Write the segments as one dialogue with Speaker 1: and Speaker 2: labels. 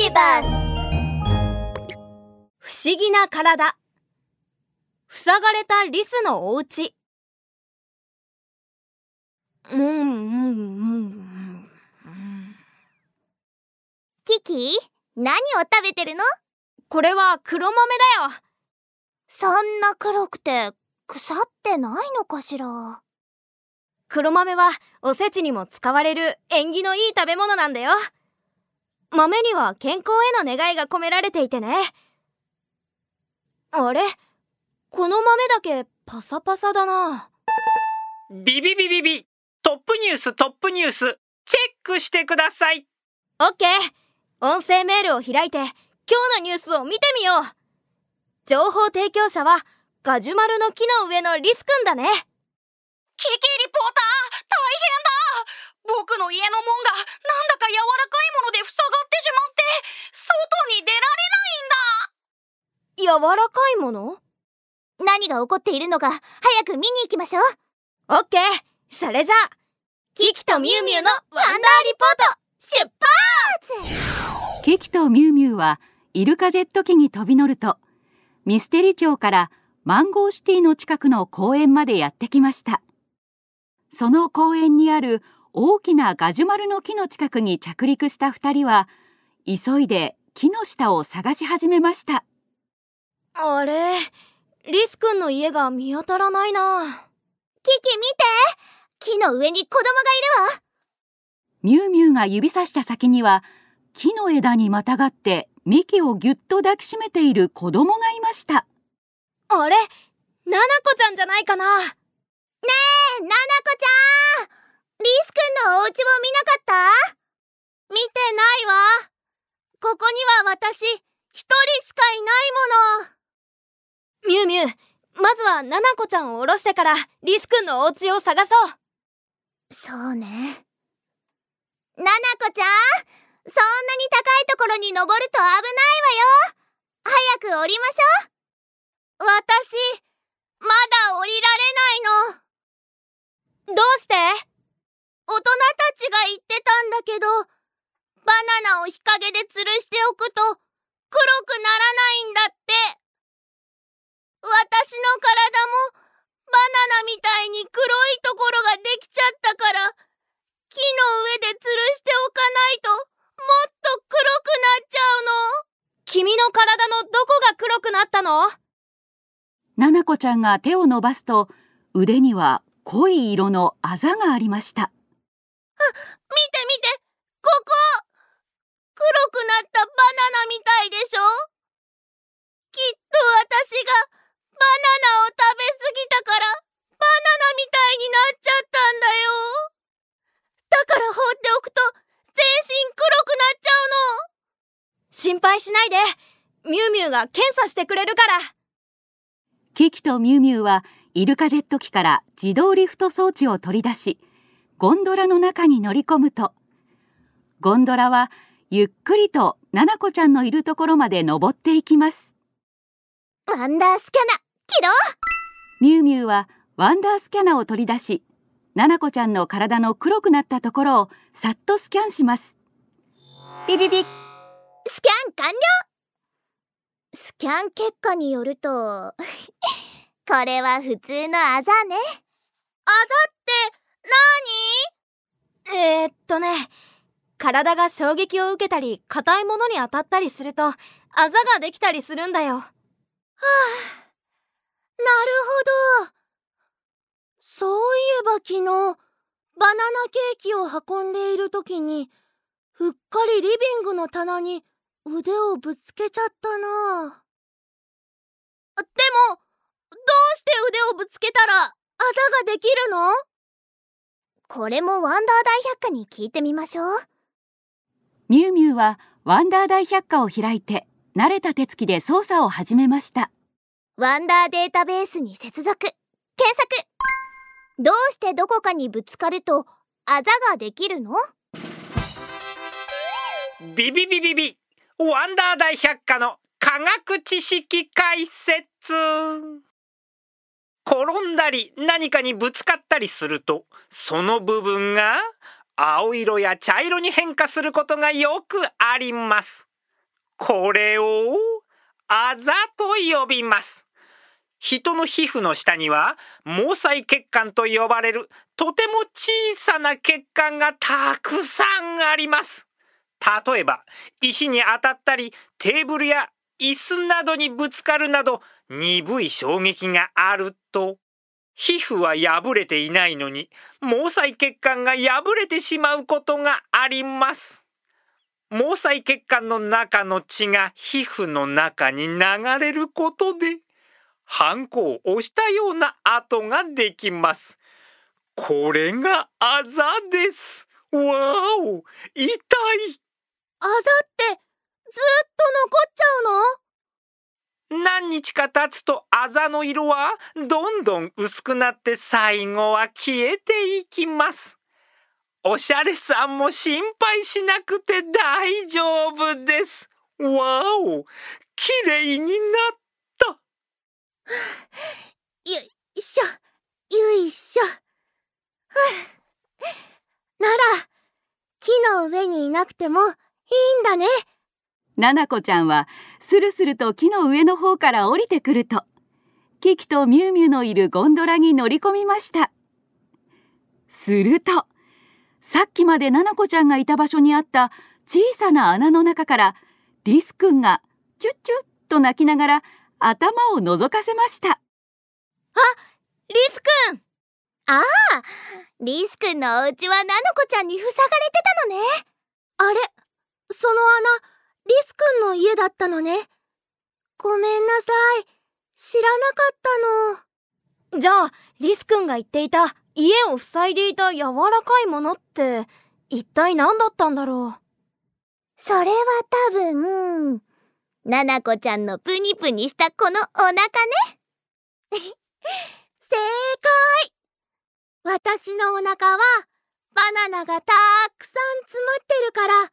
Speaker 1: ビバス
Speaker 2: 不思議な体。塞がれたリスのお家。うんうんうん
Speaker 1: キキ何を食べてるの？
Speaker 2: これは黒豆だよ。
Speaker 1: そんな黒くて腐ってないのかしら？
Speaker 2: 黒豆はおせちにも使われる縁起のいい食べ物なんだよ豆には健康への願いが込められていてね。あれ？この豆だけパサパサだな。
Speaker 3: ビビビビビ。トップニューストップニュース。チェックしてください。
Speaker 2: オッケー。音声メールを開いて今日のニュースを見てみよう。情報提供者はガジュマルの木の上のリスくんだね。
Speaker 4: キキリポーター大変だ。僕の家の門がなんだか柔らかいもので塞がってしまって外に出られないんだ
Speaker 2: 柔らかいもの？
Speaker 1: 何が起こっているのか早く見に行きましょう。
Speaker 2: オッケー。それじゃあキキとミュウミュウのワンダーリポート出発！
Speaker 5: キキとミュウミュウはイルカジェット機に飛び乗るとミステリ町からマンゴーシティの近くの公園までやってきました。その公園にある大きなガジュマルの木の近くに着陸した2人は急いで木の下を探し始めました
Speaker 2: あれ？リスくんの家が見当たらないな。
Speaker 1: キキ見て。木の上に子供がいるわ。
Speaker 5: ミュウミュウが指さした先には木の枝にまたがって幹をぎゅっと抱きしめている子供がいました。
Speaker 2: あれ？ナナコちゃんじゃないかな。
Speaker 1: ねえナナコちゃん。リスくんのお家を見なかった？
Speaker 4: 見てないわ。ここには私一人しかいないもの
Speaker 2: ミュウミュウまずはナナコちゃんを下ろしてからリスくんのお家を探そう。
Speaker 1: そうね。ナナコちゃんそんなに高いところに登ると危ないわよ。早く降りましょ
Speaker 4: う。私まだ降りられない
Speaker 2: の。どうして？
Speaker 4: 大人たちが言ってたんだけどバナナを日陰で吊るしておくと黒くならないんだって私の体もバナナみたいに黒いところができちゃったから木の上で吊るしておかないともっと黒くなっちゃうの。
Speaker 2: 君の体のどこが黒くなったの？
Speaker 5: ななこちゃんが手を伸ばすと腕には濃い色のあざがありました。
Speaker 4: 見て見てここ黒くなったバナナみたいでしょきっと私がバナナを食べ過ぎたからバナナみたいになっちゃったんだよだから放っておくと全身黒くなっちゃうの
Speaker 2: 心配しないで。ミュウミュウが検査してくれるから。
Speaker 5: キキとミュウミュウはイルカジェット機から自動リフト装置を取り出しゴンドラの中に乗り込むと。ゴンドラはゆっくりとナナコちゃんのいるところまで登っていきます。
Speaker 1: ワンダースキャナ起動
Speaker 5: ミュウミュウはワンダースキャナを取り出しナナコちゃんの体の黒くなったところをさっとスキャンします。
Speaker 1: ビビビスキャン完了。スキャン結果によると これは普通のあざね。
Speaker 4: あざって
Speaker 2: 何？えー、っとね体が衝撃を受けたり硬いものに当たったりするとあざができたりするんだよ。はあ
Speaker 4: なるほど。そういえば昨日バナナケーキを運んでいる時にうっかりリビングの棚に腕をぶつけちゃったな。でもどうして腕をぶつけたらあざができるの？
Speaker 1: これもワンダー大百科に聞いてみましょう。
Speaker 5: ミュウミュウはワンダー大百科を開いて慣れた手つきで操作を始めました。
Speaker 1: ワンダーデータベースに接続。検索。どうしてどこかにぶつかるとあざができるの？
Speaker 3: ビビビビビワンダー大百科の科学知識解説。転んだり何かにぶつかったりするとその部分が青色や茶色に変化することがよくあります。これをあざと呼びます。人の皮膚の下には毛細血管と呼ばれるとても小さな血管がたくさんあります。例えば石に当たったりテーブルや椅子などにぶつかるなど鈍い衝撃があると皮膚は破れていないのに毛細血管が破れてしまうことがあります。毛細血管の中の血が皮膚の中に流れることでハンコを押したような跡ができます。これがあざです。わお痛い。
Speaker 4: あざってずっと残っちゃうの？
Speaker 3: 何日か経つとあざの色はどんどん薄くなって最後は消えていきます。おしゃれさんも心配しなくて大丈夫です。わお綺麗になった。
Speaker 4: よいしょよいしょ。なら木の上にいなくてもいいんだね。
Speaker 5: ななこちゃんはスルスルと木の上の方から降りてくるとキキとミュウミュウのいるゴンドラに乗り込みました。するとさっきまでななこちゃんがいた場所にあった小さな穴の中からリスくんがチュッチュッと泣きながら頭を覗かせました。
Speaker 2: リスくん
Speaker 1: ああリスくんのお家はナノコちゃんに塞がれてたのね。
Speaker 4: あれその穴リスくんの家だったのね。ごめんなさい。知らなかったの。
Speaker 2: じゃあリスくんが言っていた家を塞いでいた柔らかいものって一体何だったんだろう？
Speaker 1: それは多分ナナコちゃんのプニプニしたこのお腹ね。
Speaker 4: 正解。私のお腹はバナナがたくさん詰まってるから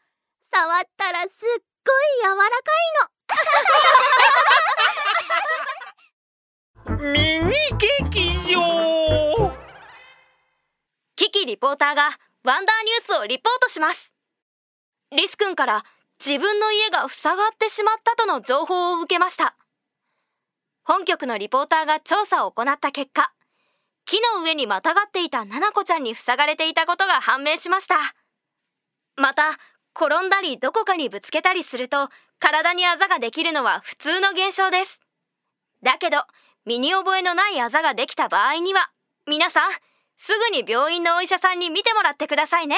Speaker 2: ーターがワンダーニュースをリポートします。リスくんから自分の家が塞がってしまったとの情報を受けました。本局のリポーターが調査を行った結果木の上にまたがっていたナナコちゃんに塞がれていたことが判明しました。また転んだりどこかにぶつけたりすると体にあざができるのは普通の現象です。だけど身に覚えのないあざができた場合には皆さんすぐに病院のお医者さんに診てもらってくださいね。